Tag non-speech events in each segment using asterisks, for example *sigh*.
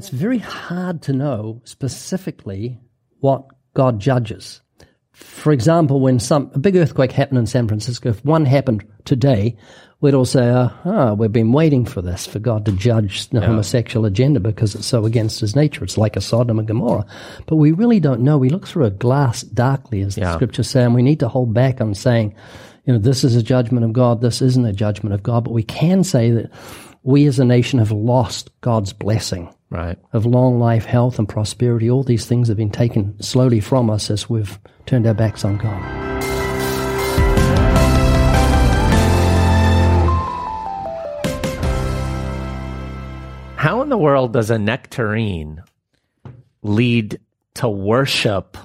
it's very hard to know specifically what God judges. For example, when some a big earthquake happened in San Francisco, if one happened today, we'd all say, "Ah, we've been waiting for this, for God to judge the homosexual agenda because it's so against His nature. It's like a Sodom and Gomorrah." But we really don't know. We look through a glass darkly, as the Yeah. scriptures say, and we need to hold back on saying, "You know, this is a judgment of God. This isn't a judgment of God." But we can say that we, as a nation, have lost God's blessing Right. of long life, health, and prosperity. All these things have been taken slowly from us as we've turned our backs on God. How in the world does a nectarine lead to worship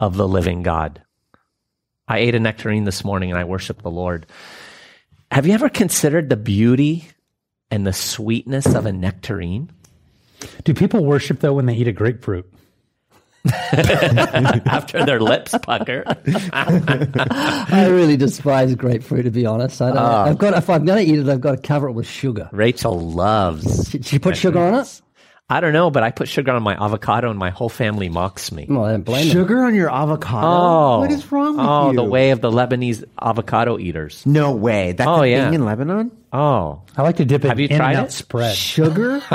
of the living God? I ate a nectarine this morning and I worship the Lord. Have you ever considered the beauty and the sweetness of a nectarine? Do people worship though when they eat a grapefruit? *laughs* After their lips pucker. I really despise grapefruit, to be honest. I don't, ah. I've got if I'm going to eat it, I've got to cover it with sugar. Rachel loves. She, you put sugar on it? I don't know, but I put sugar on my avocado and my whole family mocks me. Well, I don't blame them. Sugar on your avocado? Oh, what is wrong with oh, you? the way of the Lebanese avocado eaters. No way. That's Oh, a yeah. thing in Lebanon? Oh, I like to dip it Have you in tried and out it? spread. Sugar? *laughs*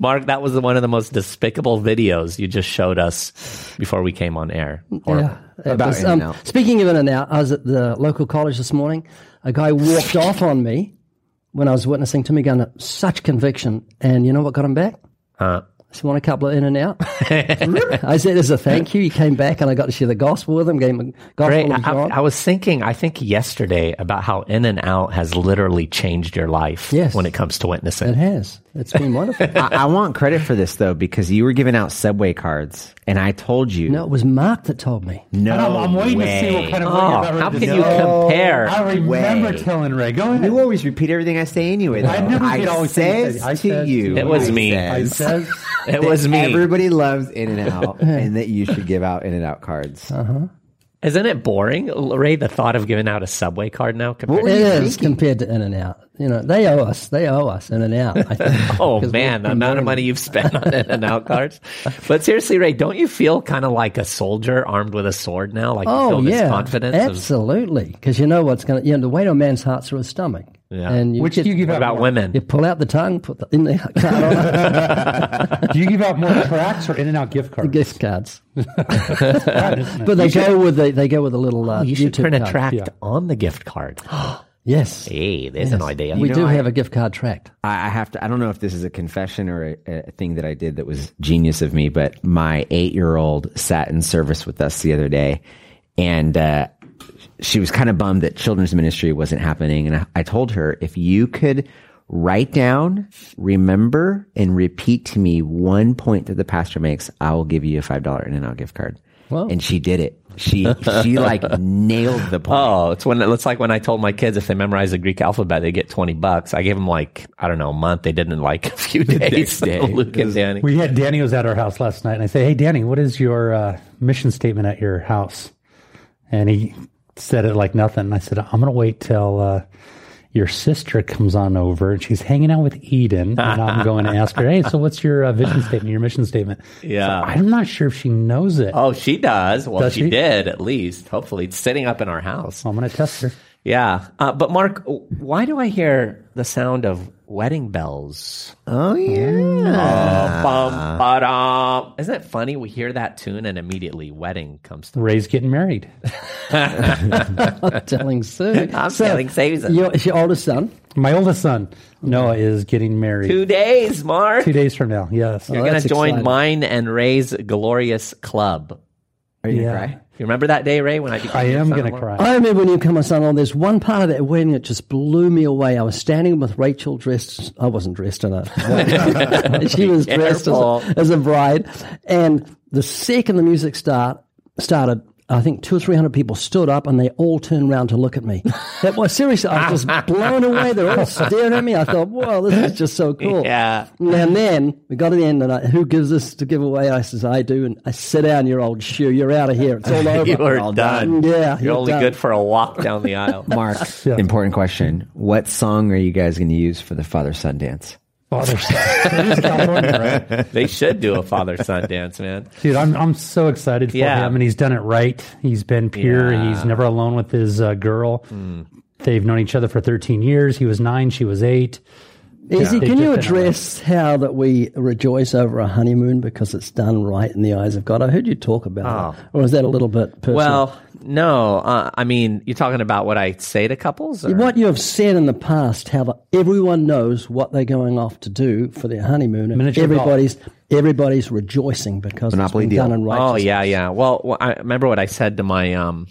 Mark, that was one of the most despicable videos you just showed us before we came on air. Horrible. Yeah. It About was, In-N-Out. Um, speaking of In-N-Out, I was at the local college this morning. A guy walked off on me when I was witnessing Timmy going, such conviction. And you know what got him back? Huh. I said, want a couple of in and out? *laughs* I said, as a thank you. He came back and I got to share the gospel with him, gave him gospel Great. I, I was thinking, I think yesterday about how In and Out has literally changed your life Yes. when it comes to witnessing. it has. It's been wonderful. *laughs* I, I want credit for this though, because you were giving out subway cards, and I told you. no, it was Mark that told me. no And I'm, I'm waiting way. to see what kind of way Oh, you're about how can you go. compare? I remember way. telling Ray. Go ahead. You always repeat everything I say anyway. Though. I never I did always say says you said- I to said you. It was I me. I says said, *laughs* It was me. Everybody loves In and Out, *laughs* and that you should give out In and Out cards. Uh huh. Isn't it boring, Ray, the thought of giving out a Subway card now? Compared It to- is compared to In and Out. You know, they owe us. They owe us In and Out. I think. *laughs* Oh 'Cause man, the amount of money you've spent on In and Out cards. *laughs* But seriously, Ray, don't you feel kind of like a soldier armed with a sword now? Like you Oh feel this yeah, confidence? absolutely. Because you know what's going to. You know, the weight on man's heart's through his stomach. Yeah. And you which get, do you give out about more? women? You pull out the tongue, put the in the card on *laughs* Do you give out more tracks or in and out gift cards? gift cards. Fun. But they go with the they go with a little. Uh, Oh, you should YouTube print a card. tract Yeah. on the gift card. *gasps* *gasps* Yes, hey, there's an idea. we know, do I- have a gift card tract. I I have to. I don't know if this is a confession or a, a thing that I did that was genius of me, but my eight-year-old sat in service with us the other day, and uh, she was kind of bummed that children's ministry wasn't happening. And I, I told her if you could write down, remember, and repeat to me one point that the pastor makes, I will give you a five dollar in and out gift card. Wow. And she did it. She she like *laughs* nailed the point. Oh, it's when it's like when I told my kids if they memorize the Greek alphabet, they get twenty bucks. I gave them like I don't know a month. They did it in like a few *laughs* days. *laughs* day. Luke and Danny. We had Danny was at our house last night, and I said, "Hey, Danny, what is your uh, mission statement at your house?" And he said it like nothing. I said, "I'm going to wait till uh, your sister comes on over, and she's hanging out with Eden, and I'm *laughs* going to ask her, hey, so what's your uh, vision statement, your mission statement?" Yeah. So I'm not sure if she knows it. Oh, she does. Well, Does she, she? did at least. Hopefully, it's sitting up in our house. I'm going to test her. Yeah, uh, but Mark, why do I hear the sound of wedding bells? Oh yeah. Bum, ba-dum. Isn't it funny? We hear that tune and immediately wedding comes to. Ray's getting married. *laughs* I'm telling Sue. I'm telling Susan. Your, it's your oldest son. My oldest son, Noah, is getting married Two days, Mark. two days from now. Yes. You're Oh, going to join exciting. mine and Ray's glorious club. Are you Yeah. gonna cry? You remember that day, Ray, when I became I am going to cry. I remember when you come on son-in-law, there's one part of that wedding that just blew me away. I was standing with Rachel dressed, I wasn't dressed in a, *laughs* she was dressed as a, as a bride. And the second the music start, started, I think two or three hundred people stood up and they all turned around to look at me. *laughs* That was seriously, I was just blown away. They're all staring at me. I thought, whoa, this is just so cool. *laughs* Yeah. And then we got to the end, and I, who gives this to give away? I says, I do. And I sit down, you old shoe. You're out of here. It's all *laughs* over. You are All done. done. Yeah, You're you're only done. good for a walk down the aisle. Mark, important question. What song are you guys going to use for the father son dance? Father son. That is California, right? *laughs* They should do a father son dance, man. Dude, I'm I'm so excited for Yeah. him, and he's done it right. He's been pure. Yeah. He's never alone with his uh, girl. They've known each other for 13 years. He was nine, she was eight. Izzy, They've can you address how that we rejoice over a honeymoon because it's done right in the eyes of God? I heard you talk about it. Or is that a little bit personal? Well, no, uh, I mean, you're talking about what I say to couples? Or? what you have said in the past, how that everyone knows what they're going off to do for their honeymoon, and Miniature golf. everybody's everybody's rejoicing because Monopoly it's been deal. done in Oh yeah, yeah. Well, well, I remember what I said to my um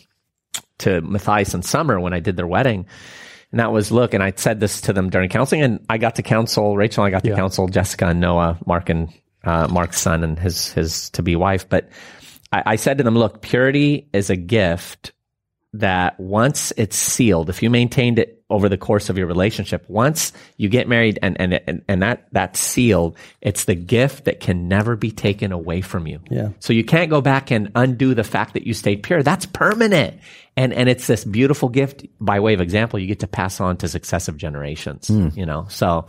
to Matthias and Summer when I did their wedding, and that was look. And I said this to them during counseling, and I got to counsel Rachel. and I got to Yeah. counsel Jessica and Noah, Mark and uh, Mark's son and his his to be wife. But I, I said to them, look, purity is a gift that once it's sealed, if you maintained it over the course of your relationship, once you get married and, and, and, and that, that's sealed, it's the gift that can never be taken away from you. Yeah. So you can't go back and undo the fact that you stayed pure. That's permanent. And, and it's this beautiful gift by way of example you get to pass on to successive generations, you know? So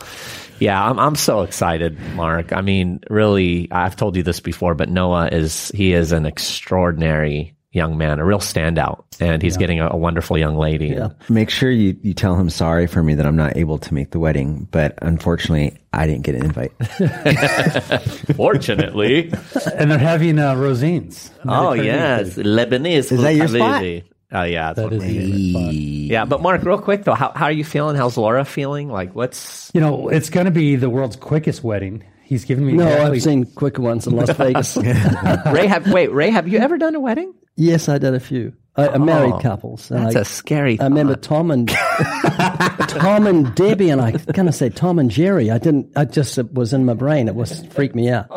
yeah, I'm, I'm so excited, Mark. I mean, really, I've told you this before, but Noah is, he is an extraordinary young man, a real standout, and he's getting a, a wonderful young lady. Yeah. Make sure you, you tell him sorry for me that I'm not able to make the wedding, but unfortunately, I didn't get an invite. *laughs* *laughs* Fortunately. And they're having uh, Rosine's. oh, yes. Lebanese. Is that your spot? Habibi. Oh, yeah. that's That what is we're the doing. fun. Yeah, but Mark, real quick though, how, how are you feeling? How's Laura feeling? Like, what's You know, it's going to be the world's quickest wedding. He's given me No, exactly- I've seen quicker ones in Las *laughs* Vegas. Ray? Have wait, Ray, have you ever done a wedding? yes, I did a few. Uh, uh, married couples. And That's I, a scary. I remember Tom and *laughs* Tom and Debbie, and I kind of say Tom and Jerry. I didn't. I just it was in my brain. It was freaked me out.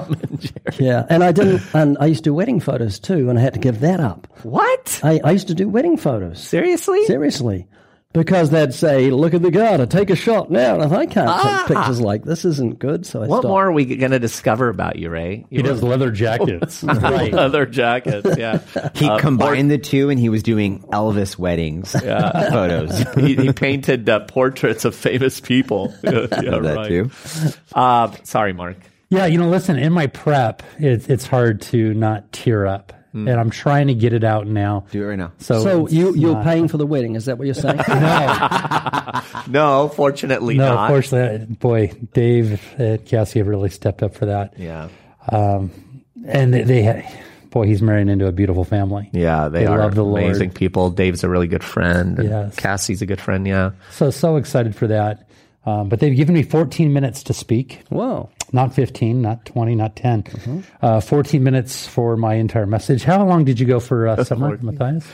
Yeah, and I didn't. And I used to do wedding photos too, and I had to give that up. what? I, I used to do wedding photos. Seriously? Seriously. Because they'd say, look at the garter, take a shot now. And I thought, I can't take pictures like this. isn't good. So I Ah. What stopped. more are we going to discover about you, Ray? He does leather jackets. *laughs* right. leather jackets. Yeah, *laughs* He Uh, combined the two and he was doing Elvis weddings *laughs* photos. he, he painted uh, portraits of famous people. yeah, yeah, that right. too. Uh, sorry, Mark. Yeah, you know, listen, in my prep, it, it's hard to not tear up. Hmm. And I'm trying to get it out now. Do it right now. So, So you, you're not- paying for the wedding. Is that what you're saying? *laughs* No, *laughs* No, fortunately no, not. unfortunately, boy, Dave and Cassie have really stepped up for that. Yeah, And they, they boy, he's marrying into a beautiful family. yeah, they, They are love the Lord. amazing people. Dave's a really good friend. and Yes. Cassie's a good friend. Yeah. So, so excited for that. Um, but they've given me 14 minutes to speak. Whoa. Not 15, not 20, not 10. Mm-hmm. Uh, 14 minutes for my entire message. How long did you go for uh, summer, Matthias?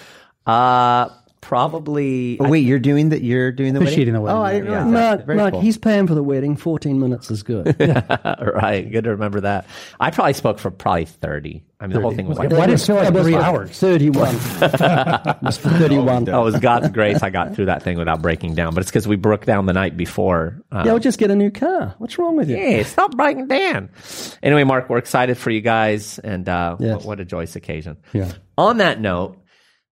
Uh, probably. Oh, wait, you're doing the you're doing the Officiating the wedding? wedding, Oh, I didn't yeah. realize that. Mark, Very Mark cool. he's paying for the wedding. 14 minutes is good. *laughs* *laughs* right. Good to remember that. I probably spoke for probably 30. I mean, the whole thing was like, Why did it feel like It three hours? 31. *laughs* it was for 31. oh, it was God's grace. I got through that thing without breaking down. But it's because we broke down the night before. Uh, Yeah, we'll just get a new car. What's wrong with you? Hey, stop breaking down. Anyway, Mark, we're excited for you guys, and uh, Yes. what, what a joyous occasion. Yeah. On that note,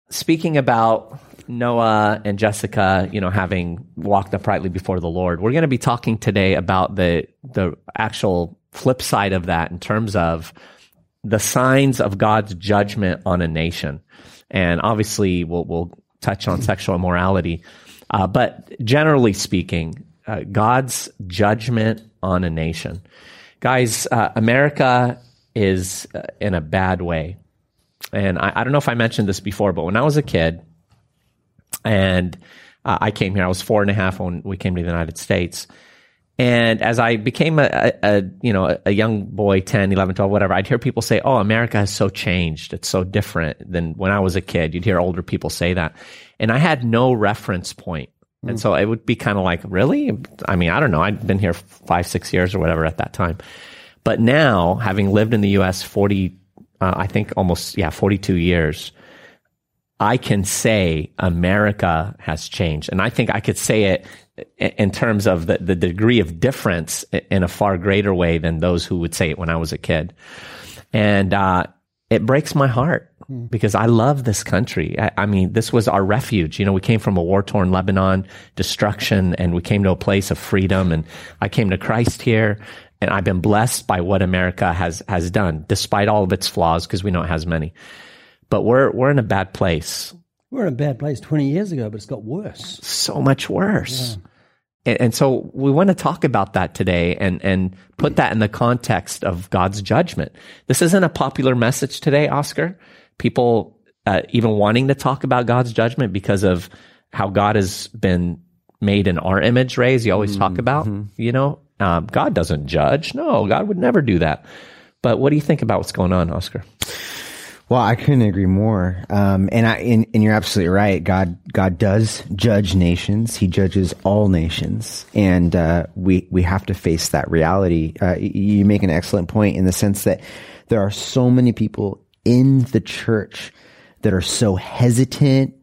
speaking about Noah and Jessica, you know, having walked uprightly before the Lord, we're going to be talking today about the the actual flip side of that in terms of the signs of God's judgment on a nation, and obviously we'll we'll touch on sexual immorality, uh, but generally speaking, uh, God's judgment on a nation, guys, uh, America is uh, in a bad way and I, I don't know if I mentioned this before, but when I was a kid, and uh, I came here, I was four and a half when we came to the United States. And as I became a, a, you know a, a young boy, 10, 11, 12, whatever, I'd hear people say, "Oh, America has so changed. It's so different than when I was a kid." You'd hear older people say that, and I had no reference point. And so it would be kind of like, really? I mean, I don't know. I'd been here five, six years or whatever at that time. But now, having lived in the U.S. 40, uh, I think almost, yeah, 42 years, I can say America has changed. And I think I could say it in terms of the, the degree of difference in a far greater way than those who would say it when I was a kid. And, uh, it breaks my heart because I love this country. I, I mean, this was our refuge. You know, we came from a war torn Lebanon, destruction, and we came to a place of freedom. And I came to Christ here and I've been blessed by what America has, has done, despite all of its flaws, because we know it has many. But we're, we're in a bad place, We're in a bad place 20 years ago, but it's got worse. so much worse. And, and so we want to talk about that today and, and put that in the context of God's judgment. This isn't a popular message today, Oscar. People uh, even wanting to talk about God's judgment because of how God has been made in our image, Ray, as you always talk about. You know, um, God doesn't judge. No, God would never do that. But what do you think about what's going on, Oscar? Well, I couldn't agree more. Um, and I and, and you're absolutely right. God God does judge nations. He judges all nations, and uh, we we have to face that reality. Uh, you make an excellent point in the sense that there are so many people in the church that are so hesitant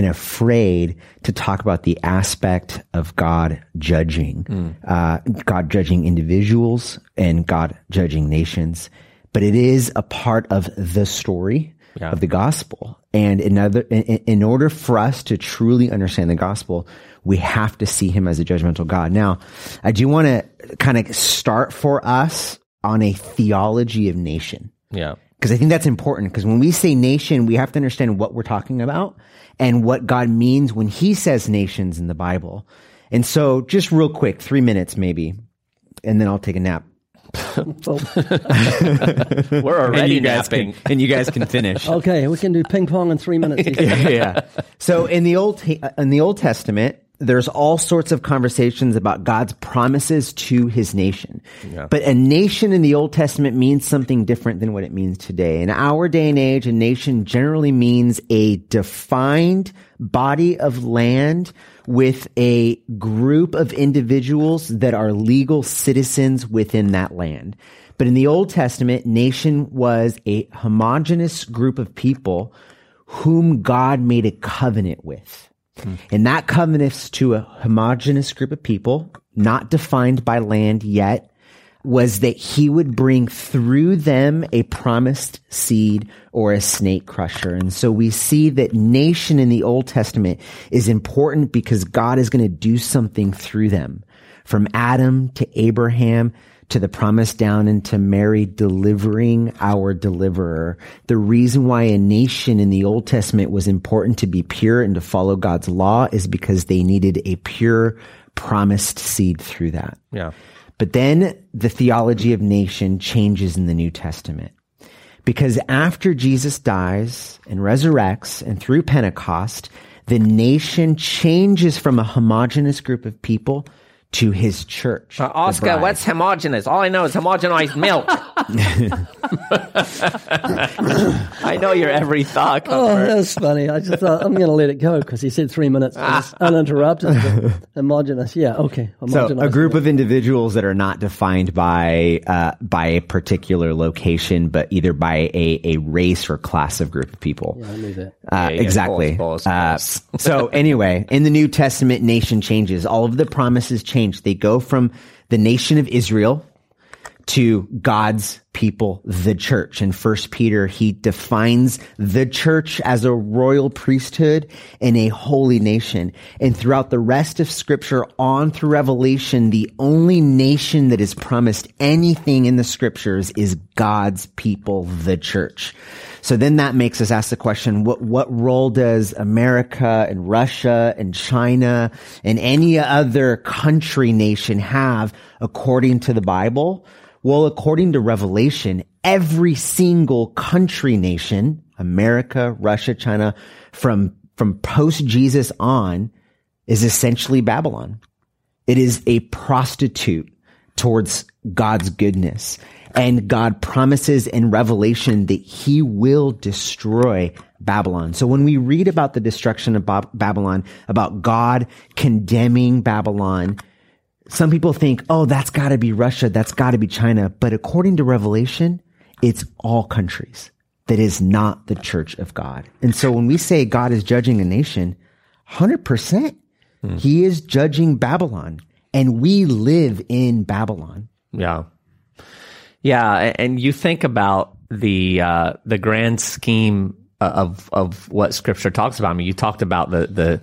and afraid to talk about the aspect of God judging, uh, God judging individuals and God judging nations. But it is a part of the story of the gospel. And in, other, in, in order for us to truly understand the gospel, we have to see him as a judgmental God. Now, I do want to kind of start for us on a theology of nation Yeah. because I think that's important. Because when we say nation, we have to understand what we're talking about and what God means when He says nations in the Bible. And so, just real quick, three minutes maybe, and then I'll take a nap. *laughs* We're already and you guys napping. can, and you guys can finish. Okay, we can do ping pong in three minutes. *laughs* yeah. So in the old in the Old Testament, there's all sorts of conversations about God's promises to His nation. But a nation in the Old Testament means something different than what it means today. In our day and age, a nation generally means a defined body of land with a group of individuals that are legal citizens within that land. But in the Old Testament, nation was a homogenous group of people whom God made a covenant with. And that covenant's to a homogenous group of people, not defined by land yet, was that he would bring through them a promised seed or a snake crusher. And so we see that nation in the Old Testament is important because God is going to do something through them. From Adam to Abraham to the promise down into Mary delivering our deliverer. The reason why a nation in the Old Testament was important to be pure and to follow God's law is because they needed a pure promised seed through that. Yeah. But then the theology of nation changes in the New Testament. Because after Jesus dies and resurrects and through Pentecost, the nation changes from a homogenous group of people to his church. the Oscar, what's homogenous? All I know is homogenized milk. *laughs* I know your every thought. Oh, that's funny. I just thought I'm going to let it go because he said three minutes. *laughs* Uninterrupted. homogenous. Yeah. Okay. So a group of individuals that are not defined by uh, by a particular location, but either by a, a race or class of group of people. Yeah, I knew that. Uh, Yeah, yeah, exactly. balls, balls, Uh, balls. so anyway, in the New Testament, nation changes. All of the promises change. They go from the nation of Israel to God's people, the church. In First Peter, he defines the church as a royal priesthood and a holy nation. And throughout the rest of scripture on through Revelation, the only nation that is promised anything in the scriptures is God's people, the church. So then that makes us ask the question, what, what role does America and Russia and China and any other country nation have according to the Bible? Well, according to Revelation, every single country nation, America, Russia, China, from, from post Jesus on is essentially Babylon. It is a prostitute towards God's goodness. And God promises in Revelation that he will destroy Babylon. So when we read about the destruction of Bab- Babylon, about God condemning Babylon, some people think, oh, that's gotta be Russia. That's gotta be China. But according to Revelation, it's all countries. That is not the church of God. And so when we say God is judging a nation, 100%, he is judging Babylon. And we live in Babylon. Yeah. Yeah. And you think about the uh, the grand scheme of of what Scripture talks about. I mean, you talked about the the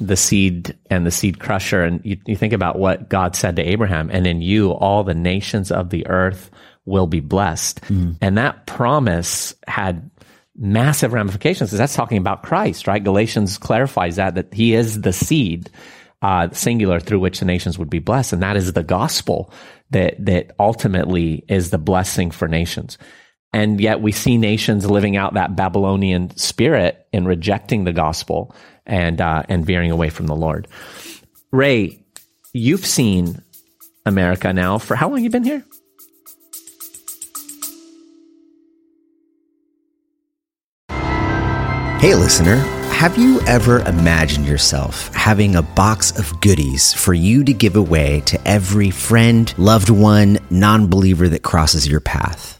the seed and the seed crusher, and you, you think about what God said to Abraham, and in you all the nations of the earth will be blessed, and that promise had massive ramifications because that's talking about Christ, right? Galatians clarifies that that He is the seed. Uh, singular through which the nations would be blessed, and that is the gospel that that ultimately is the blessing for nations. And yet we see nations living out that Babylonian spirit in rejecting the gospel and uh, and veering away from the Lord. Ray, you've seen America now for how long? You been here? Hey, listener, have you ever imagined yourself having a box of goodies for you to give away to every friend, loved one, non believer that crosses your path?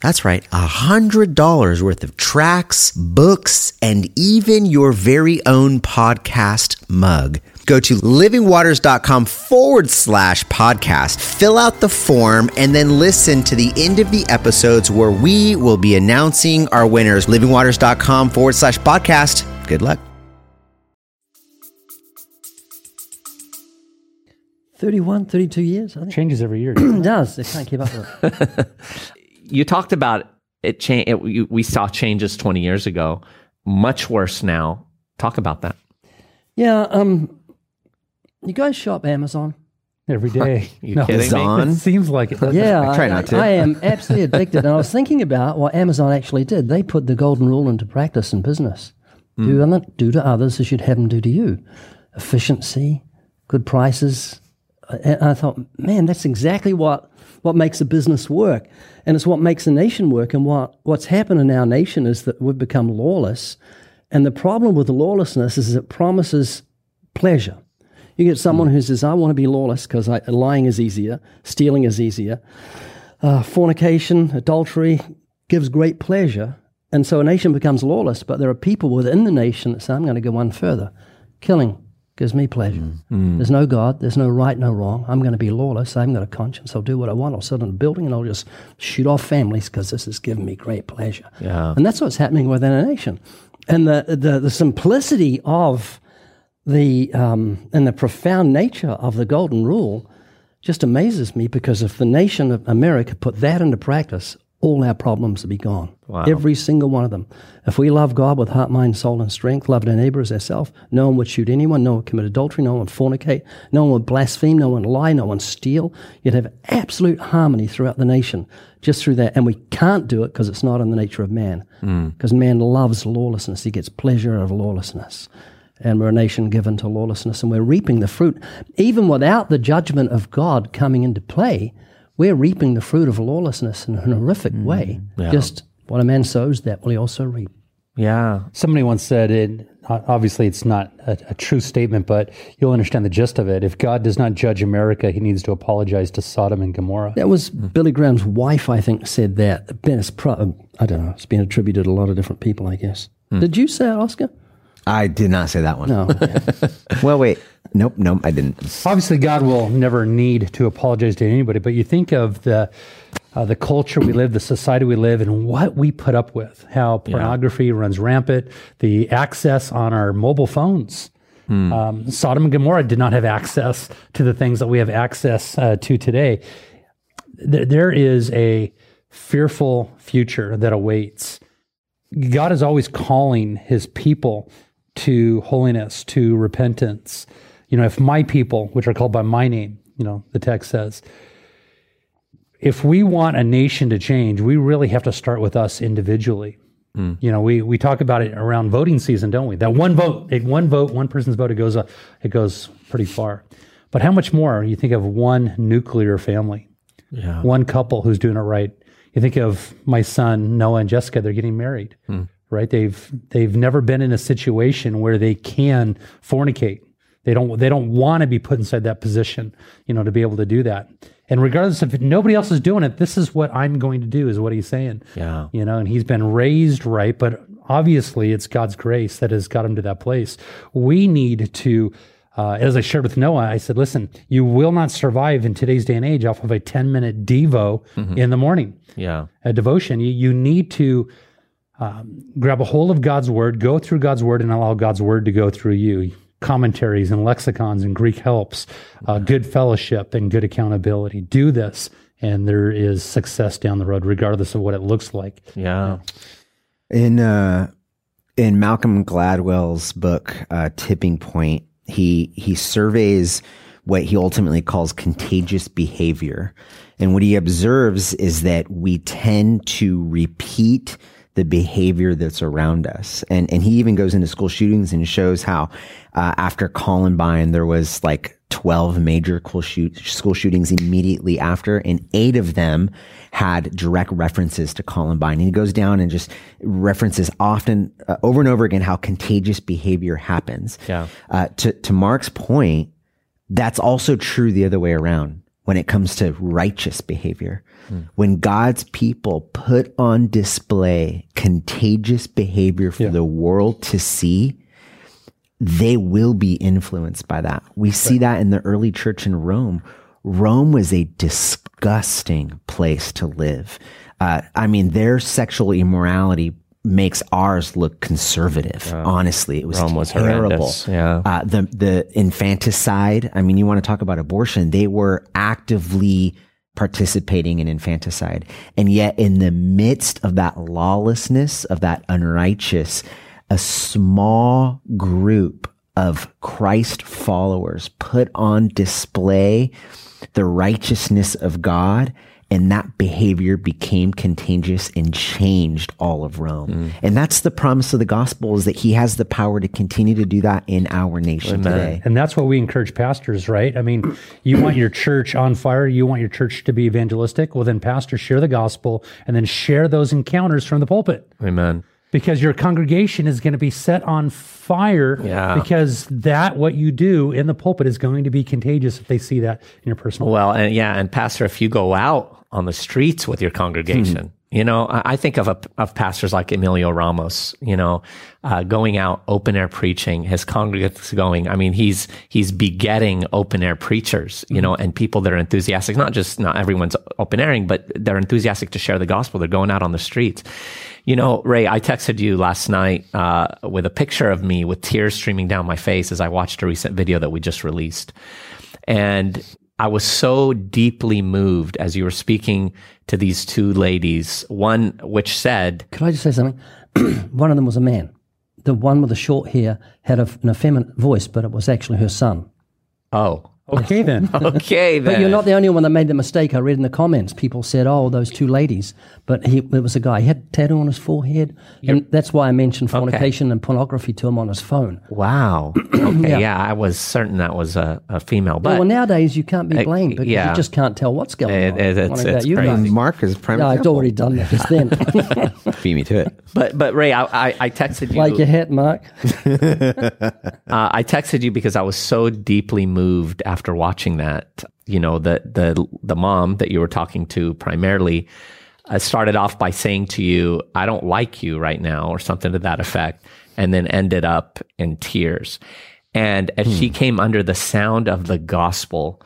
that's right, $100 worth of tracks, books, and even your very own podcast mug. Go to livingwaters.com forward slash podcast, fill out the form, and then listen to the end of the episodes where we will be announcing our winners. Livingwaters.com forward slash podcast. Good luck. 31, 32 years, I think. Changes every year. *clears throat* It does. They can't keep up with it. *laughs* You talked about it. Change. It, you, we saw changes twenty years ago. Much worse now. Talk about that. Yeah, um, you guys shop Amazon? every day. *laughs* You kidding me? Amazon? It *laughs* seems like it. Yeah, *laughs* I try not to. I am absolutely addicted. And I was thinking about what Amazon actually did. They put the golden rule into practice in business. Do, unto, do to others as you'd have them do to you. Efficiency, good prices. And I thought, man, that's exactly what, what makes a business work. And it's what makes a nation work. And what, what's happened in our nation is that we've become lawless. And the problem with lawlessness is it promises pleasure. You get someone who says, I want to be lawless because lying is easier, stealing is easier, uh, fornication, adultery gives great pleasure. And so a nation becomes lawless, but there are people within the nation that say, I'm going to go one further. Killing gives me pleasure. There's no God, there's no right, no wrong. I'm going to be lawless. I haven't got a conscience. I'll do what I want. I'll sit in a building and I'll just shoot off families because this is giving me great pleasure. Yeah. And that's what's happening within a nation. And the, the, the simplicity of the um, and the profound nature of the golden rule just amazes me because if the nation of America put that into practice, all our problems would be gone. Every single one of them. If we love God with heart, mind, soul, and strength, love our neighbor as ourselves, no one would shoot anyone, no one would commit adultery, no one would fornicate, no one would blaspheme, no one would lie, no one would steal. You'd have absolute harmony throughout the nation just through that. And we can't do it because it's not in the nature of man. Hmm. Because man loves lawlessness. He gets pleasure out of lawlessness and we're a nation given to lawlessness, and we're reaping the fruit. Even without the judgment of God coming into play, we're reaping the fruit of lawlessness in an horrific mm. way. Just what a man sows, that will he also reap. Yeah. Somebody once said, it, obviously it's not a, a true statement, but you'll understand the gist of it. If God does not judge America, he needs to apologize to Sodom and Gomorrah. That was mm. Billy Graham's wife, I think, said that. Ben, it's pro- I don't know. It's been attributed to a lot of different people, I guess. Mm. Did you say it, Oscar? I did not say that one. No. *laughs* Well, wait. Nope, nope, I didn't. Obviously, God will never need to apologize to anybody, but you think of the uh, the culture we live, the society we live, and what we put up with. How pornography runs rampant, the access on our mobile phones. Um, Sodom and Gomorrah did not have access to the things that we have access uh, to today. Th- there is a fearful future that awaits. God is always calling His people to holiness, to repentance. You know, if my people, which are called by my name, you know, the text says, if we want a nation to change, we really have to start with us individually. You know, we we talk about it around voting season, don't we? That one vote, it, one vote, one person's vote, it goes uh, it goes pretty far. But how much more? You think of one nuclear family, Yeah. one couple who's doing it right. You think of my son Noah and Jessica; they're getting married, right? They've they've never been in a situation where they can fornicate. They don't they don't want to be put inside that position, you know, to be able to do that. And regardless if nobody else is doing it, this is what I'm going to do, is what he's saying. Yeah. You know, and he's been raised right, but obviously it's God's grace that has got him to that place. We need to uh, as I shared with Noah, I said, listen, you will not survive in today's day and age off of a 10 minute Devo in the morning, Yeah. a devotion. You, you need to um, grab a hold of God's word, go through God's word, and allow God's word to go through you. Commentaries and lexicons and Greek helps, uh, good fellowship and good accountability. Do this, and there is success down the road, regardless of what it looks like. Yeah. In uh, in Malcolm Gladwell's book uh, Tipping Point, he he surveys what he ultimately calls contagious behavior, and what he observes is that we tend to repeat the behavior that's around us, and and he even goes into school shootings and shows how uh, after Columbine there was like 12 major school, shoot, school shootings immediately after, and eight of them had direct references to Columbine. And he goes down and just references often, uh, over and over again, how contagious behavior happens. Yeah. Uh, to, to Mark's point, that's also true the other way around when it comes to righteous behavior. When God's people put on display contagious behavior for the world to see, they will be influenced by that. We see that in the early church in Rome. Rome was a disgusting place to live. Uh, I mean, their sexual immorality makes ours look conservative. Honestly, it was was terrible. horrendous, yeah. Uh, the the infanticide. I mean, you want to talk about abortion? They were actively participating in infanticide, and yet in the midst of that lawlessness, of that unrighteous, a small group of Christ followers put on display the righteousness of God. And that behavior became contagious and changed all of Rome. Mm. And that's the promise of the gospel is that he has the power to continue to do that in our nation today. And that's what we encourage pastors, right? I mean, you want your church on fire, you want your church to be evangelistic. Well, then, pastors share the gospel and then share those encounters from the pulpit Amen. because your congregation is going to be set on fire Yeah. because that, what you do in the pulpit, is going to be contagious if they see that in your personal Well, and yeah, and pastor, if you go out on the streets with your congregation, you know, I, I think of a, of pastors like Emilio Ramos, you know, uh, going out open air preaching, his congregants going. I mean, he's he's begetting open air preachers, you know, and people that are enthusiastic. Not just not everyone's open airing, but they're enthusiastic to share the gospel. They're going out on the streets. You know, Ray, I texted you last night uh, with a picture of me with tears streaming down my face as I watched a recent video that we just released. And I was so deeply moved as you were speaking to these two ladies, one which said, Could I just say something? *clears throat* one of them was a man. The one with the short hair had a, an effeminate voice, but it was actually her son. Oh, Okay, *laughs* then. okay, then. But you're not the only one that made the mistake. I read in the comments, people said, "Oh, those two ladies," but he it was a guy. He had a tattoo on his forehead, and that's why I mentioned fornication and pornography to him on his phone. Wow. *clears throat* Okay, yeah. I was certain that was a, a female, but well, nowadays you can't be blamed because yeah. you just can't tell what's going It- on. it- it's- it's you crazy. guys? Mark is prime No, I've already done that just then. *laughs* Beat me to it. but but Ray, I, I, I texted you. like your hat, Mark. *laughs* Uh, I texted you because I was so deeply moved after watching that. You know, the the the mom that you were talking to primarily uh, started off by saying to you, "I don't like you right now," or something to that effect, and then ended up in tears. And as she came under the sound of the gospel,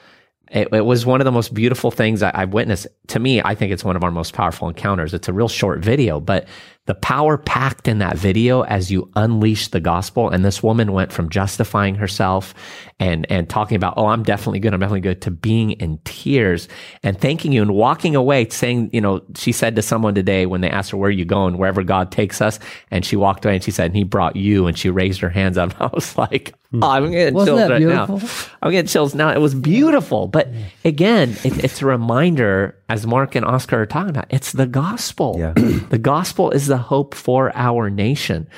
it, it was one of the most beautiful things I, I've witnessed. To me, I think it's one of our most powerful encounters. It's a real short video, but the power packed in that video as you unleash the gospel. And this woman went from justifying herself and, and talking about, oh, I'm definitely good. I'm definitely good to being in tears and thanking you and walking away saying, you know, she said to someone today when they asked her, where are you going? Wherever God takes us. And she walked away and she said, and he brought you. And she raised her hands up. *laughs* I was like, hmm. oh, I'm getting Wasn't chills right now. I'm getting chills now. It was beautiful. But again, it, it's a reminder, as Mark and Oscar are talking about, it's the gospel. Yeah. *clears throat* the gospel is the hope for our nation.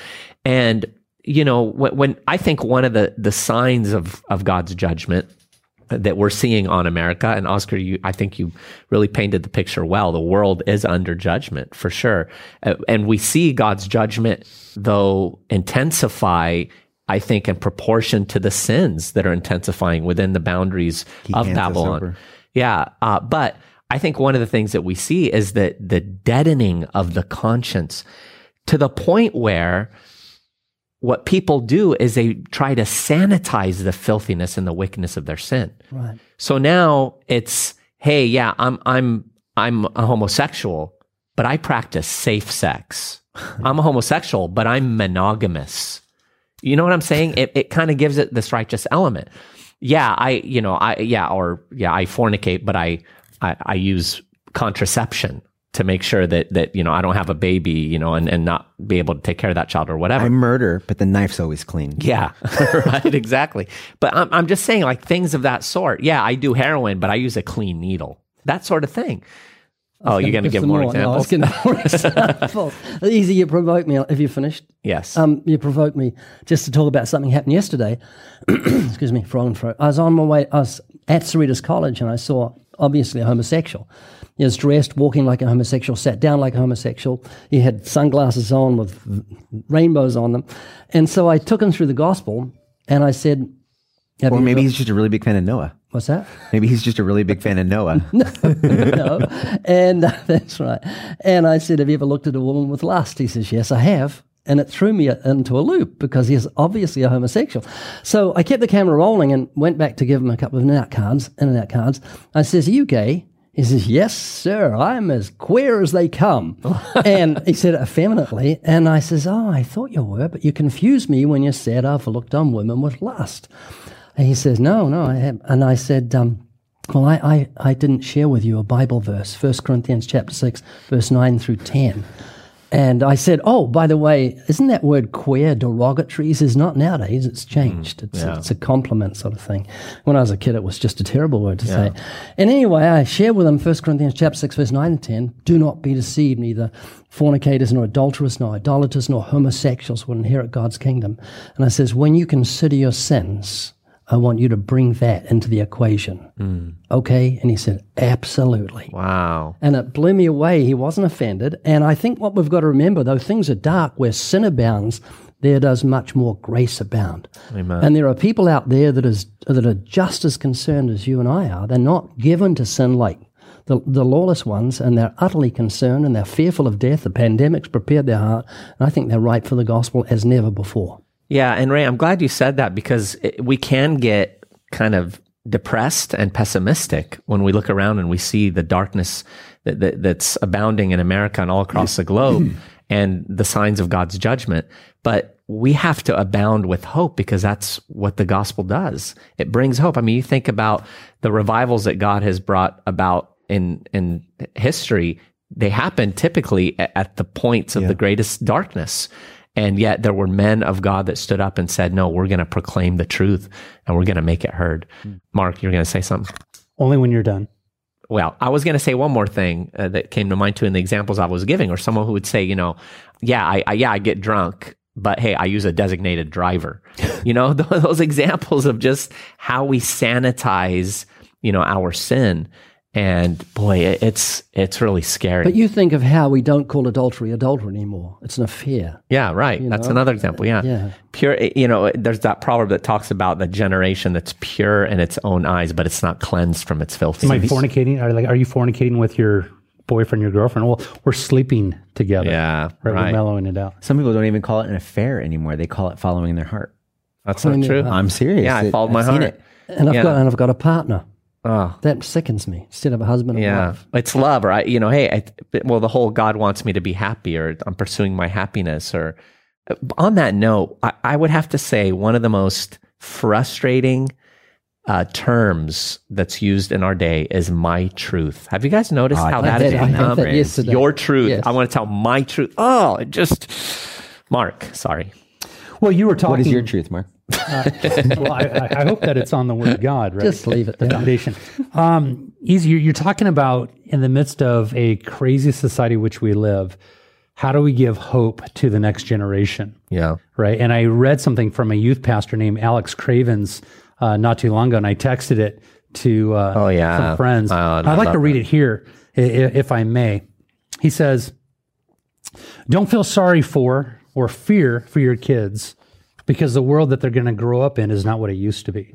And, you know, when, when I think one of the, the signs of, of God's judgment that we're seeing on America, and Oscar, you, I think you really painted the picture well. The world is under judgment for sure. Uh, and we see God's judgment, though, intensify I think in proportion to the sins that are intensifying within the boundaries of Babylon. Yeah. Uh, but I think one of the things that we see is that the deadening of the conscience to the point where what people do is they try to sanitize the filthiness and the wickedness of their sin. Right. So now it's, hey, yeah, I'm I'm I'm a homosexual, but I practice safe sex. *laughs* I'm a homosexual, but I'm monogamous. You know what I'm saying? It it kind of gives it this righteous element. Yeah, I you know I yeah or yeah I fornicate, but I I, I use contraception to make sure that that you know I don't have a baby, you know, and and not be able to take care of that child or whatever. I murder, but the knife's always clean. Yeah, *laughs* right, exactly. But I'm, I'm just saying, like things of that sort. Yeah, I do heroin, but I use a clean needle. That sort of thing. Oh, you're going to give some more No, I was examples? gonna- more *laughs* examples. E.Z., you provoke me. Have you finished? yes. Um, you provoked me just to talk about something happened yesterday. *clears throat* Excuse me, frog and throat. I was on my way. I was at Cerritos College, and I saw obviously a homosexual. He was dressed, walking like a homosexual, sat down like a homosexual. He had sunglasses on with rainbows on them, and so I took him through the gospel, and I said, Or maybe he's just a really big fan of Noah. what's that?" Maybe he's just a really big fan of Noah. *laughs* no. And uh, *laughs* that's right. And I said, Have you ever looked at a woman with lust? He says, Yes, I have. And it threw me into a loop because he's obviously a homosexual. So I kept the camera rolling and went back to give him a couple of in and out cards. In and out cards. I says, Are you gay? He says, Yes, sir. I'm as queer as they come. *laughs* and he said it effeminately. And I says, Oh, I thought you were, but you confused me when you said I've looked on women with lust. And he says, No, no, I have. And I said, um, well, I, I, I didn't share with you a Bible verse, 1 Corinthians chapter 6, verse 9 through 10. And I said, oh, by the way, isn't that word queer derogatory? Says, not nowadays, it's mm, changed. It's, it's a compliment sort of thing. When I was a kid, it was just a terrible word to say. And anyway, I shared with him 1 Corinthians chapter 6, verse 9 and 10. Do not be deceived, neither fornicators, nor adulterers, nor idolaters, nor homosexuals will inherit God's kingdom. And I says, when you consider your sins, I want you to bring that into the equation. Mm. Okay? And he said, absolutely. wow. And it blew me away. He wasn't offended. And I think what we've got to remember, though things are dark, where sin abounds, there does much more grace abound. Amen. And there are people out there that is that are just as concerned as you and I are. They're not given to sin like the, the lawless ones, and they're utterly concerned and they're fearful of death. The pandemic's prepared their heart, and I think they're ripe for the gospel as never before. Yeah, and Ray, I'm glad you said that because it, we can get kind of depressed and pessimistic when we look around and we see the darkness that, that, that's abounding in America and all across the globe mm-hmm. *clears throat* and the signs of God's judgment. But we have to abound with hope because that's what the gospel does. It brings hope. I mean, you think about the revivals that God has brought about in in history. They happen typically at, at the points of the greatest darkness. And yet there were men of God that stood up and said, no, we're going to proclaim the truth and we're going to make it heard. Mark, you're going to say something? Only when you're done. Well, I was going to say one more thing uh, that came to mind too in the examples I was giving, or someone who would say, you know, yeah, I, I yeah, I get drunk, but hey, I use a designated driver. *laughs* you know, *laughs* those examples of just how we sanitize, you know, our sin. And boy, it's it's really scary. But you think of how we don't call adultery adultery anymore. It's an affair. Yeah, right. That's know? another example. Yeah. Yeah. Pure, eh, you know, there's that proverb that talks about the generation that's pure in its own eyes, but it's not cleansed from its Am I filthiness. fornicating? Are like, are you fornicating with your boyfriend, your girlfriend? Well, we're sleeping together. Yeah, right. We're right. mellowing it out. Some people don't even call it an affair anymore. They call it following their heart. That's not true. I'm serious. Yeah, I It- followed my I've seen heart. it. And I've Yeah. got and I've got a partner. Oh, That sickens me instead of a husband and yeah. wife. It's love, right? You know, hey, I, well, the whole God wants me to be happy, or I'm pursuing my happiness, or uh, on that note, I, I would have to say one of the most frustrating uh, terms that's used in our day is my truth. Have you guys noticed how that I has had- I had become that your truth? Yes. I want to tell my truth. Oh, it just, Mark, sorry. Well, you were talking. What is your truth, Mark? Well, I, I- I hope that it's on the word of God, right? Just leave it the foundation. Um, easy. You're, you're talking about in the midst of a crazy society which we live. How do we give hope to the next generation? Yeah. right? And I read something from a youth pastor named Alex Cravens uh, not too long ago, and I texted it to uh, Oh, yeah. some friends. Oh, I I'd like to read it here, i- i- if I may. He says, "Don't feel sorry for or fear for your kids. Because the world that they're going to grow up in is not what it used to be.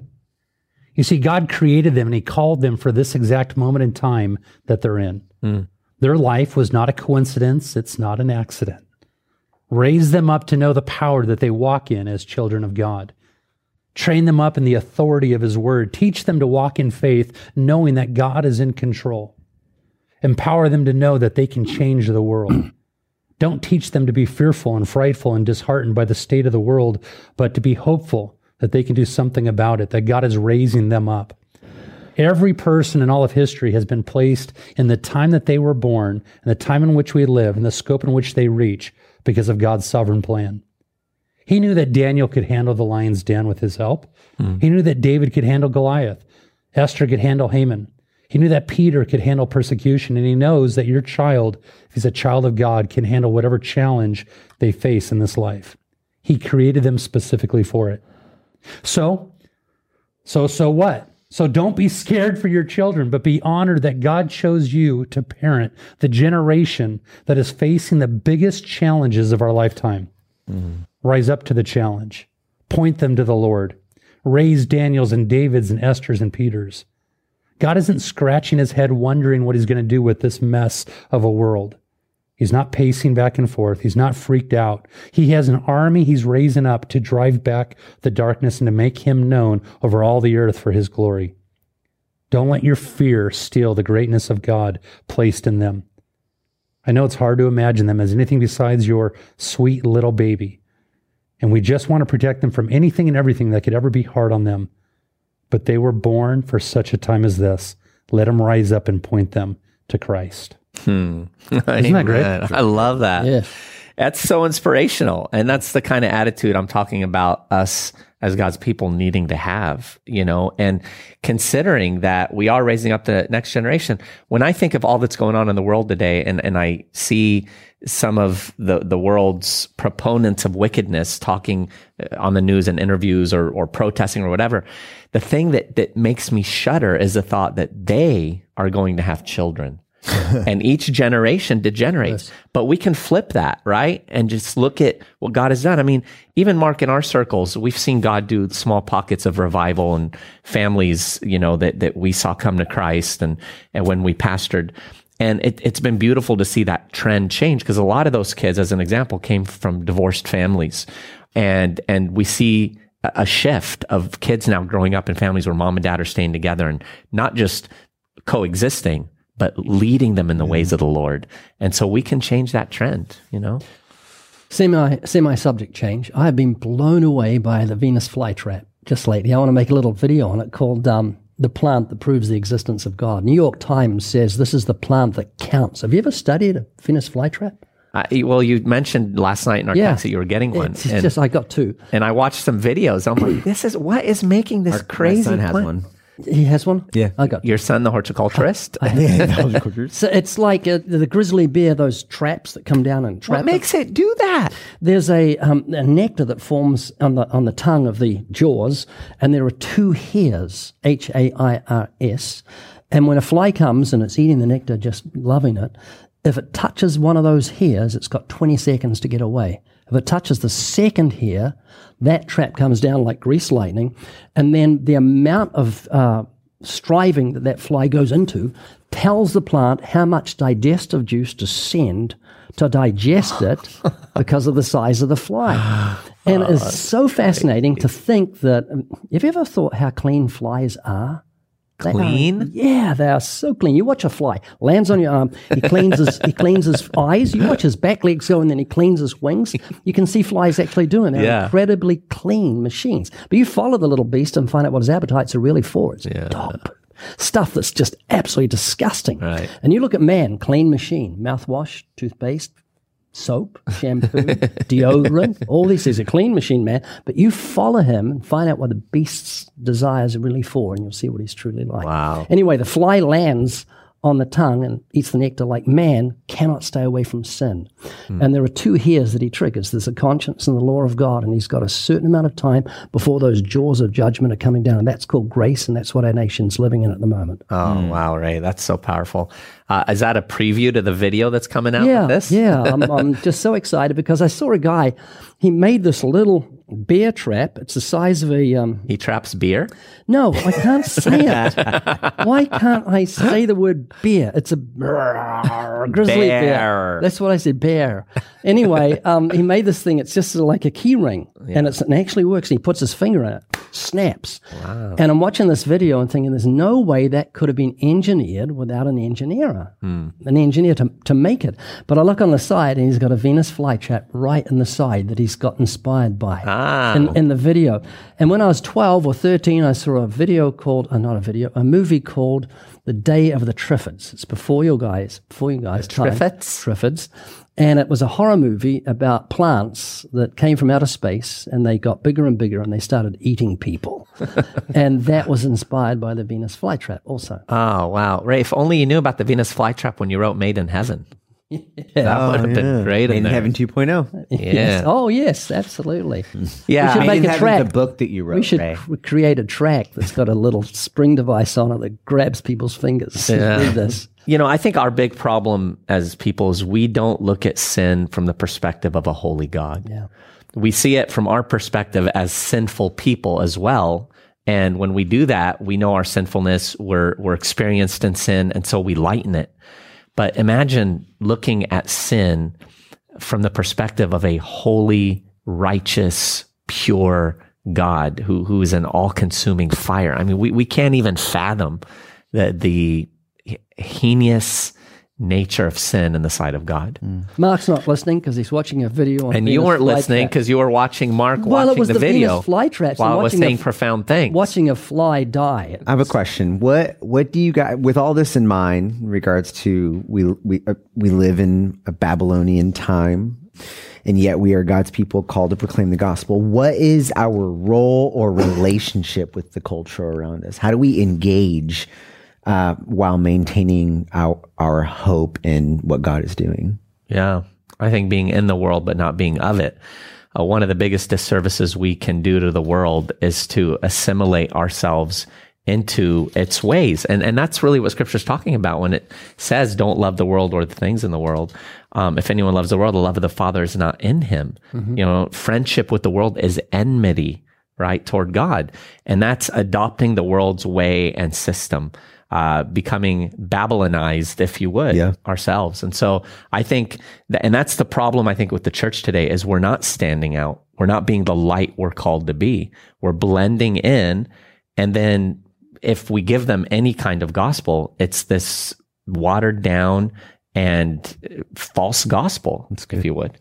You see, God created them and He called them for this exact moment in time that they're in. Hmm. Their life was not a coincidence, it's not an accident. Raise them up to know the power that they walk in as children of God. Train them up in the authority of His Word. Teach them to walk in faith, knowing that God is in control. Empower them to know that they can change the world. Don't teach them to be fearful and frightful and disheartened by the state of the world, but to be hopeful that they can do something about it, that God is raising them up. Every person in all of history has been placed in the time that they were born, and the time in which we live, and the scope in which they reach because of God's sovereign plan. He knew that Daniel could handle the lion's den with his help. Hmm. He knew that David could handle Goliath. Esther could handle Haman. He knew that Peter could handle persecution, and he knows that your child, if he's a child of God, can handle whatever challenge they face in this life. He created them specifically for it. So, so, so what? So don't be scared for your children, but be honored that God chose you to parent the generation that is facing the biggest challenges of our lifetime. Mm-hmm. Rise up to the challenge. Point them to the Lord. Raise Daniels and Davids and Esther's and Peters. God isn't scratching his head wondering what he's going to do with this mess of a world. He's not pacing back and forth. He's not freaked out. He has an army he's raising up to drive back the darkness and to make him known over all the earth for his glory. Don't let your fear steal the greatness of God placed in them. I know it's hard to imagine them as anything besides your sweet little baby. And we just want to protect them from anything and everything that could ever be hard on them. But they were born for such a time as this. Let them rise up and point them to Christ. Hmm. *laughs* Isn't that great? I love that. Yeah. That's so inspirational. And that's the kind of attitude I'm talking about us as God's people needing to have, you know, and considering that we are raising up the next generation. When I think of all that's going on in the world today and, and I see some of the, the world's proponents of wickedness talking uh, on the news and interviews or, or protesting or whatever, the thing that, that makes me shudder is the thought that they are going to have children. *laughs* and each generation degenerates. But we can flip that, right? And just look at what God has done. I mean, even Mark in our circles, we've seen God do small pockets of revival and families, you know, that, that we saw come to Christ and, and when we pastored. And it, it's been beautiful to see that trend change because a lot of those kids, as an example, came from divorced families. And, and we see a shift of kids now growing up in families where mom and dad are staying together and not just coexisting, but leading them in the ways of the Lord. And so we can change that trend, you know? Semi semi subject change. I have been blown away by the Venus flytrap just lately. I want to make a little video on it called um, "The Plant That Proves the Existence of God." New York Times says this is the plant that counts. Have you ever studied a Venus flytrap? Uh, well, you mentioned last night in our Yeah. text that you were getting one. It's And, just I got two. and I watched some videos. I'm like, this is what is making this crazy My son has plant? one. He has one. Yeah. I got. Your son, *laughs* *laughs* the horticulturist? So it's like uh the grizzly bear, those traps that come down and trap. what makes it do that? There's a, um, a nectar that forms on the on the tongue of the jaws, and there are two hairs, H A I R S. And when a fly comes and it's eating the nectar, just loving it, if it touches one of those hairs, it's got 20 seconds to get away. If it touches the second hair, that trap comes down like grease lightning, and then the amount of uh, striving that that fly goes into tells the plant how much digestive juice to send to digest it *laughs* because of the size of the fly. And it's so fascinating to think that. um, Have you ever thought how clean flies are? They are- Clean? Uh, yeah, they are so clean. You watch a fly lands on your arm. He cleans his he cleans his eyes. You watch his back legs go, and then he cleans his wings. You can see flies actually doing. They're Yeah. incredibly clean machines. But you follow the little beast and find out what his appetites are really for. It's dog poop. Stuff that's just absolutely disgusting. Right. And you look at man, clean machine, mouthwash, toothpaste, soap, shampoo, *laughs* deodorant, all these things. A clean machine, man. But you follow him and find out what the beast's desires are really for, and you'll see what he's truly like. Wow. Anyway, the fly lands on the tongue and eats the nectar like man cannot stay away from sin. Hmm. And there are two hairs that he triggers. There's a conscience and the law of God, and he's got a certain amount of time before those jaws of judgment are coming down. And that's called grace, and that's what our nation's living in at the moment. Oh, hmm. wow, Ray. That's so powerful. Uh, is that a preview to the video that's coming out yeah, with this? Yeah, I'm, *laughs* I'm just so excited because I saw a guy, he made this little bear trap. It's the size of a um, He traps beer. no, I can't *laughs* say it. Why can't I say the word bear? It's a grizzly bear. Bear. That's what I said, bear. Anyway, um, he made this thing. It's just like a key ring, and it's, it actually works. And he puts his finger in it, snaps. And I'm watching this video and thinking, there's no way that could have been engineered without an engineer, an engineer to, to make it. But I look on the side, and he's got a Venus flytrap right in the side that he's got inspired by Ah. in, in the video. And when I was 12 or 13, I saw a video called, uh, not a video, a movie called The Day of the Triffids. It's before your guys, before you guys. time. Triffids? Triffids. And it was a horror movie about plants that came from outer space and they got bigger and bigger and they started eating people. *laughs* and that was inspired by the Venus flytrap also. Oh wow, Ray! If only you knew about the Venus flytrap when you wrote "Made in Heaven." *laughs* That oh, would have been great Made in in there. Heaven 2.0. Yeah, Yes. Oh, yes, absolutely. yeah. we should Made make in a Heaven's track. the book that you wrote, We should Ray. cr- create a track that's got a little spring device on it that grabs people's fingers. Yeah. *laughs* This. You know, I think our big problem as people is we don't look at sin from the perspective of a holy God. Yeah. We see it from our perspective as sinful people as well. And when we do that, we know our sinfulness, we're, we're experienced in sin, and so we lighten it. But imagine looking at sin from the perspective of a holy, righteous, pure God who, who is an all consuming fire. I mean, we, we can't even fathom the, the heinous nature of sin in the sight of God. Mark's not listening because he's watching a video on And you weren't listening because you were watching Mark Well, it watching was the, the video Venus flytraps while I was saying f- profound things. watching a fly die. I have a question. What what do you got with all this in mind in regards to we we uh, we live in a Babylonian time and yet we are God's people called to proclaim the gospel. What is our role or relationship with the culture around us? How do we engage uh, while maintaining our our hope in what God is doing? Yeah. I think being in the world but not being of it. Uh, one of the biggest disservices we can do to the world is to assimilate ourselves into its ways. And, and that's really what scripture is talking about when it says, don't love the world or the things in the world. Um, if anyone loves the world, the love of the Father is not in him. You know, friendship with the world is enmity, right, toward God. And that's adopting the world's way and system. Uh, becoming Babylonized, if you would, Yeah. ourselves. And so I think that, and that's the problem I think with the church today is we're not standing out. We're not being the light we're called to be. We're blending in. And then if we give them any kind of gospel, it's this watered down and uh, false gospel, if you would.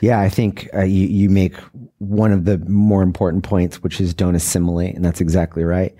Yeah, I think uh, you you make one of the more important points, which is don't assimilate, and that's exactly right.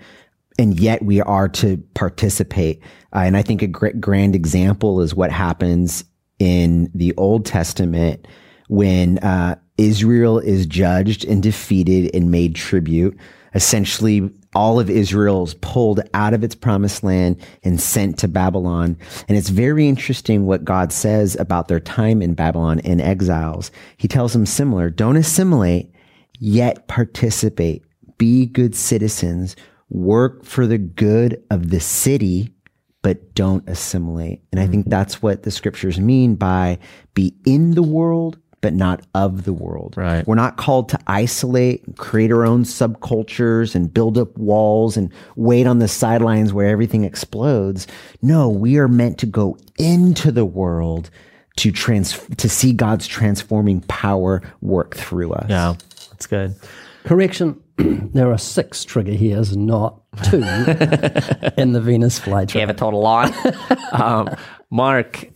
And yet we are to participate. Uh, and I think a great grand example is what happens in the Old Testament when uh, Israel is judged and defeated and made tribute. Essentially, all of Israel is pulled out of its promised land and sent to Babylon. And it's very interesting what God says about their time in Babylon in exiles. He tells them similar, don't assimilate, yet participate. Be good citizens. Work for the good of the city, but don't assimilate. And I think mm-hmm. that's what the scriptures mean by be in the world, but not of the world. Right. We're not called to isolate, create our own subcultures and build up walls and wait on the sidelines where everything explodes. No, we are meant to go into the world to trans, to see God's transforming power work through us. Yeah, that's good. Correction, *clears throat* there are six trigger hairs, not two, *laughs* in the Venus flytrap. You have a total *laughs* um, Mark,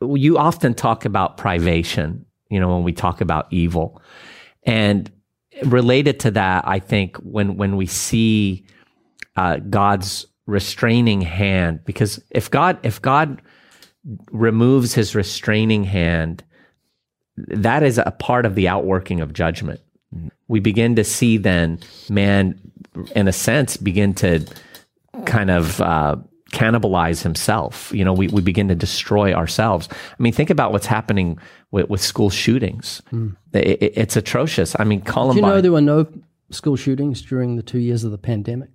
you often talk about privation, you know, when we talk about evil. And related to that, I think when, when we see uh, God's restraining hand, because if God, if God removes his restraining hand, that is a part of the outworking of judgment. We begin to see then man, in a sense, begin to kind of uh, cannibalize himself. You know, we, we begin to destroy ourselves. I mean, think about what's happening with, with school shootings. It- it- it's atrocious. I mean, Do you know there were no school shootings during the two years of the pandemic?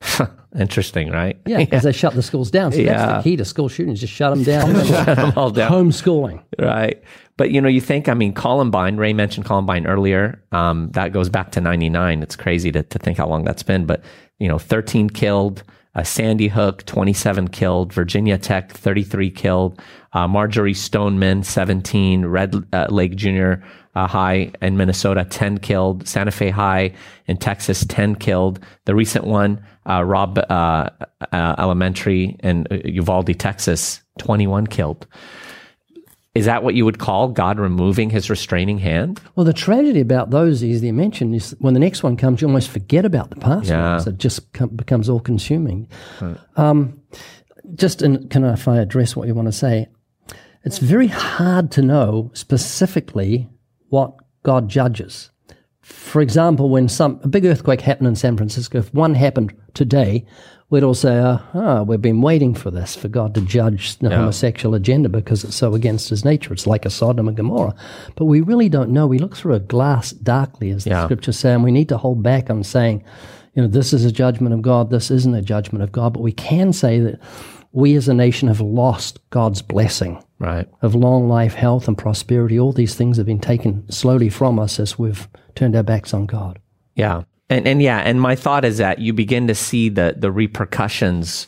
*laughs* Interesting, right? Yeah, because *laughs* they shut the schools down. So Yeah. that's the key to school shootings, just shut them down. *laughs* Shut them all down. Homeschooling. Right. But you know, you think, I mean, Columbine, Ray mentioned Columbine earlier. Um, that goes back to 99. It's crazy to, to think how long that's been. But, you know, 13 killed, uh, Sandy Hook, 27 killed, Virginia Tech, 33 killed, uh, Marjory Stoneman, 17, Red uh, Lake Junior uh, High in Minnesota, 10 killed, Santa Fe High in Texas, 10 killed. The recent one, uh, Robb uh, Elementary in Uvalde, Texas, 21 killed. Is that what you would call God removing his restraining hand? Well, the tragedy about those is you mentioned is when the next one comes, you almost forget about the past Yeah. ones. It just com- becomes all consuming. Um, just in, can I, if I address what you want to say, it's very hard to know specifically what God judges. For example, when some a big earthquake happened in San Francisco, if one happened today, we'd all say, "Ah, we've been waiting for this for God to judge the homosexual agenda because it's so against His nature. It's like a Sodom and Gomorrah." But we really don't know. We look through a glass darkly, as the Yeah. scriptures say, and we need to hold back on saying, "You know, this is a judgment of God. This isn't a judgment of God." But we can say that we as a nation have lost God's blessing Right. of long life, health, and prosperity. All these things have been taken slowly from us as we've turned our backs on God. Yeah. And and yeah, and my thought is that you begin to see the the repercussions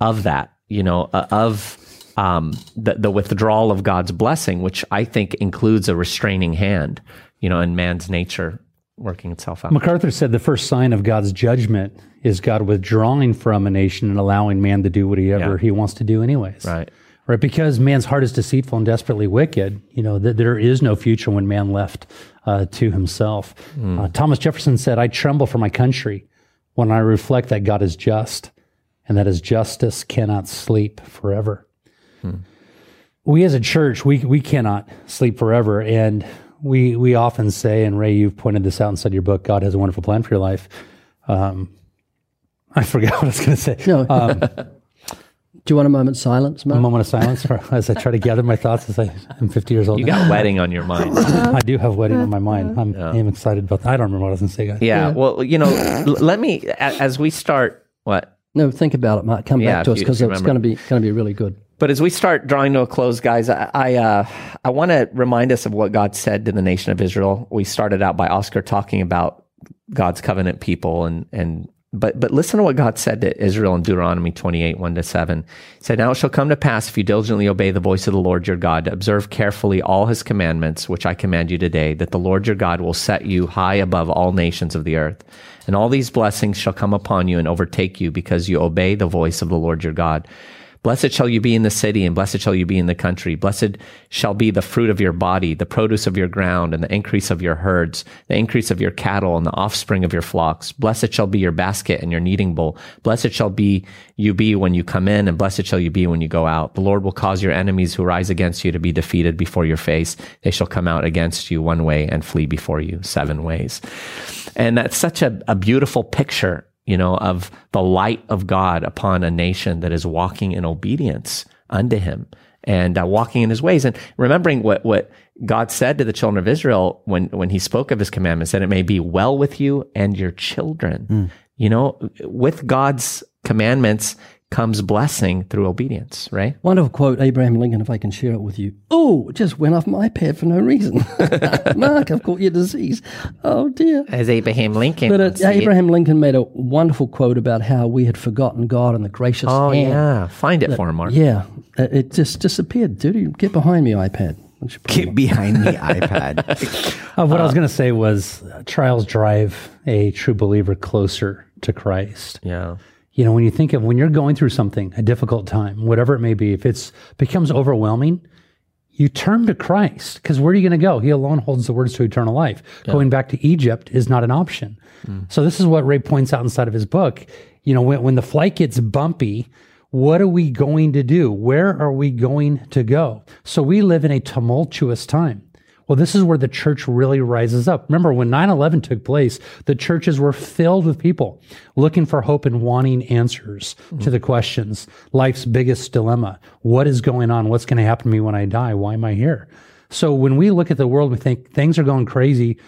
of that, you know, uh, of um, the the withdrawal of God's blessing, which I think includes a restraining hand, you know, in man's nature working itself out. MacArthur said the first sign of God's judgment is God withdrawing from a nation and allowing man to do whatever Yeah. he wants to do, anyways. Right. Right, because man's heart is deceitful and desperately wicked. You know that there is no future when man left uh, to himself. Uh, Thomas Jefferson said, "I tremble for my country when I reflect that God is just, and that His justice cannot sleep forever." We as a church, we we cannot sleep forever, and we we often say, and Ray, you've pointed this out inside your book, God has a wonderful plan for your life. Um, I forgot *laughs* what I was going to say. No. Um, *laughs* Do you want a moment's silence, Matt? a moment of silence for, as I try to gather my thoughts as I, I'm 50 years old. You now. got wedding on your mind. *laughs* I do have wedding on my mind. I'm, I'm excited about that. I don't remember what I was going to say, guys. Yeah. Well, you know, l- let me as we start what No, think about it, Mark. Come Yeah, back to if us because it's going to be going to be really good. But as we start drawing to a close, guys, I I, uh, I want to remind us of what God said to the nation of Israel. We started out by Oscar talking about God's covenant people, and and but but listen to what God said to Israel in Deuteronomy twenty eight one to seven. He said, "Now it shall come to pass if you diligently obey the voice of the Lord your God, observe carefully all His commandments, which I command you today, that the Lord your God will set you high above all nations of the earth." And all these blessings shall come upon you and overtake you because you obey the voice of the Lord your God. Blessed shall you be in the city, and blessed shall you be in the country. Blessed shall be the fruit of your body, the produce of your ground, and the increase of your herds, the increase of your cattle, and the offspring of your flocks. Blessed shall be your basket and your kneading bowl. Blessed shall be you be when you come in, and blessed shall you be when you go out. The Lord will cause your enemies who rise against you to be defeated before your face. They shall come out against you one way and flee before you seven ways. And that's such a, a beautiful picture you know, of the light of God upon a nation that is walking in obedience unto him and uh, walking in his ways and remembering what, what God said to the children of Israel when, when he spoke of his commandments, that it may be well with you and your children. You know, with God's commandments comes blessing through obedience, right? Wonderful quote, Abraham Lincoln, if I can share it with you. Oh, just went off my pad for no reason. *laughs* Mark, I've caught your disease. Oh, dear. As Abraham Lincoln. But it, Abraham Lincoln made a wonderful quote about how we had forgotten God and the gracious Oh, hand. yeah. Find it for him, Mark. Yeah, it it just disappeared. Dude, get behind me, iPad. Why don't you put it Get behind the *laughs* iPad. Uh, what I was going to say was uh, trials drive a true believer closer to Christ. Yeah. You know, when you think of when you're going through something, a difficult time, whatever it may be, if it's becomes overwhelming, you turn to Christ because where are you going to go? He alone holds the words to eternal life. Going back to Egypt is not an option. Mm. So this is what Ray points out inside of his book. You know, when, when the flight gets bumpy, what are we going to do? Where are we going to go? So we live in a tumultuous time. Well, this is where the church really rises up. Remember, when 9 11 took place, the churches were filled with people looking for hope and wanting answers to the questions. Life's biggest dilemma What is going on? What's going to happen to me when I die? Why am I here? So when we look at the world, we think things are going crazy.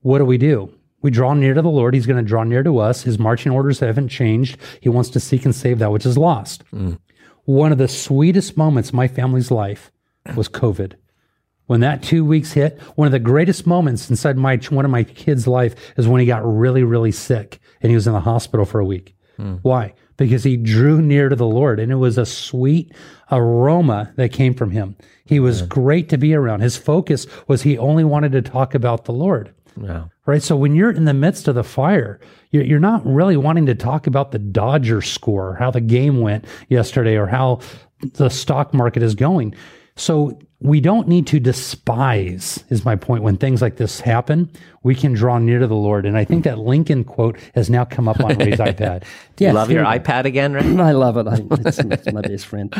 What do we do? We draw near to the Lord. He's going to draw near to us. His marching orders haven't changed. He wants to seek and save that which is lost. Mm. One of the sweetest moments in my family's life was COVID. When that two weeks hit, one of the greatest moments inside my one of my kids' life is when he got really, really sick and he was in the hospital for a week. Hmm. Why? Because he drew near to the Lord and it was a sweet aroma that came from him. He was great to be around. His focus was he only wanted to talk about the Lord. Yeah. Right. So when you're in the midst of the fire, you're, you're not really wanting to talk about the Dodger score, how the game went yesterday, or how the stock market is going. So we don't need to despise, is my point. When things like this happen, we can draw near to the Lord. And I think that Lincoln quote has now come up on Ray's *laughs* iPad. Yeah, Love your very- iPad again, right? *laughs* I love it. I, it's, it's my best friend.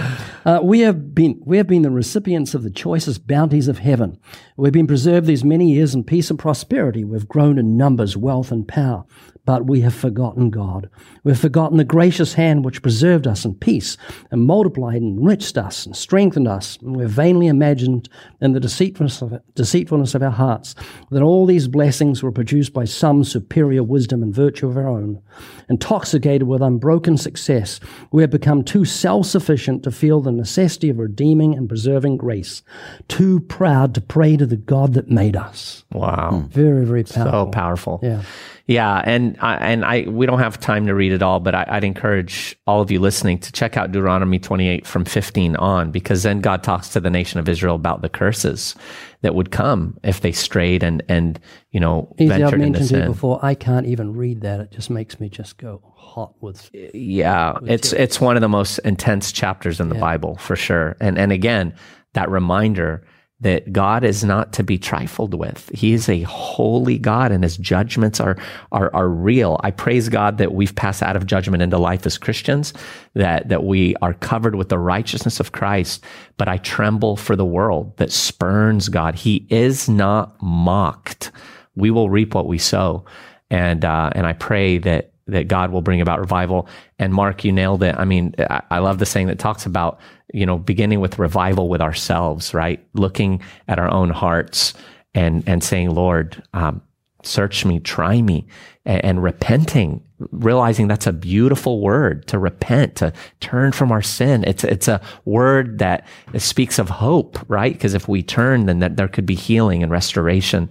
Uh, we have been we have been the recipients of the choicest bounties of heaven. We've been preserved these many years in peace and prosperity. We've grown in numbers, wealth, and power. But we have forgotten God. We've forgotten the gracious hand which preserved us in peace and multiplied and enriched us and strengthened us. And we've vainly imagined in the deceitfulness of, deceitfulness of our hearts that all these blessings were produced by some superior wisdom and virtue of our own. Intoxicated with unbroken success, we have become too self sufficient to feel the necessity of redeeming and preserving grace, too proud to pray to the God that made us. Wow. Very, very powerful. So powerful. Yeah. Yeah, and I, and I we don't have time to read it all, but I, I'd encourage all of you listening to check out Deuteronomy 28 from 15 on, because then God talks to the nation of Israel about the curses that would come if they strayed and and you know E.Z, I've ventured into mentioned sin. before, I can't even read that. It just makes me just go hot with. Yeah, it's it's one of the most intense chapters in the Bible for sure. And and again, that reminder that God is not to be trifled with. He is a holy God and his judgments are are are real. I praise God that we've passed out of judgment into life as Christians, that that we are covered with the righteousness of Christ, but I tremble for the world that spurns God. He is not mocked. We will reap what we sow. And uh, and I pray that that God will bring about revival. And Mark, you nailed it. I mean, I, I love the saying that talks about, you know, beginning with revival with ourselves, right? Looking at our own hearts and, and saying, Lord, um, search me, try me, and, and repenting, realizing that's a beautiful word to repent, to turn from our sin. It's, it's a word that speaks of hope, right? Because if we turn, then that there could be healing and restoration.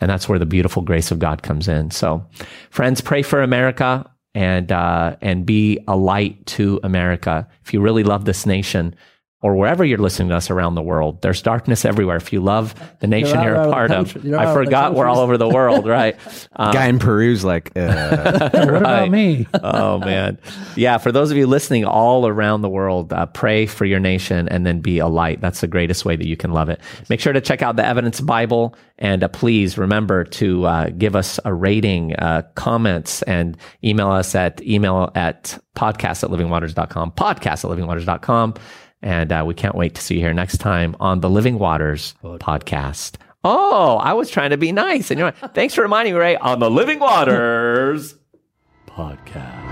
And that's where the beautiful grace of God comes in. So, friends, pray for America and uh, and be a light to America. If you really love this nation, or wherever you're listening to us around the world, there's darkness everywhere. If you love the nation There are you're a part of, countries- there are I forgot we're all over the world, *laughs* right? Um, Guy in Peru's like, uh, *laughs* what about me? oh man, yeah. For those of you listening all around the world, uh, pray for your nation and then be a light. That's the greatest way that you can love it. Make sure to check out the Evidence Bible and uh, please remember to uh, give us a rating, uh, comments, and email us at email at podcast at livingwaters.com. Podcast at livingwaters.com. And uh, we can't wait to see you here next time on the Living Waters podcast. Oh, I was trying to be nice. And you're what? Thanks for reminding me, Ray, on the Living Waters *laughs* podcast.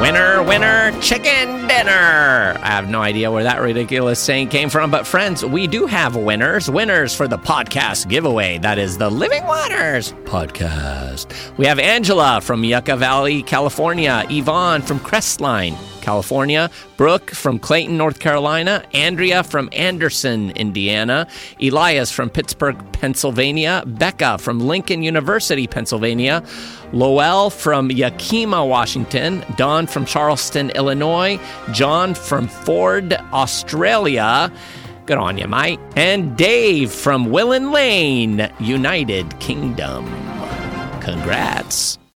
Winner, winner, chicken dinner. I have no idea where that ridiculous saying came from, but friends, we do have winners. Winners for the podcast giveaway. That is the Living Waters podcast. We have Angela from Yucca Valley, California, Yvonne from Crestline, California, Brooke from Clayton, North Carolina, Andrea from Anderson, Indiana, Elias from Pittsburgh, Pennsylvania, Becca from Lincoln University, Pennsylvania, Lowell from Yakima, Washington, Don from Charleston, Illinois, John from Ford, Australia. Good on you, mate. And Dave from Willen Lane, United Kingdom. Congrats.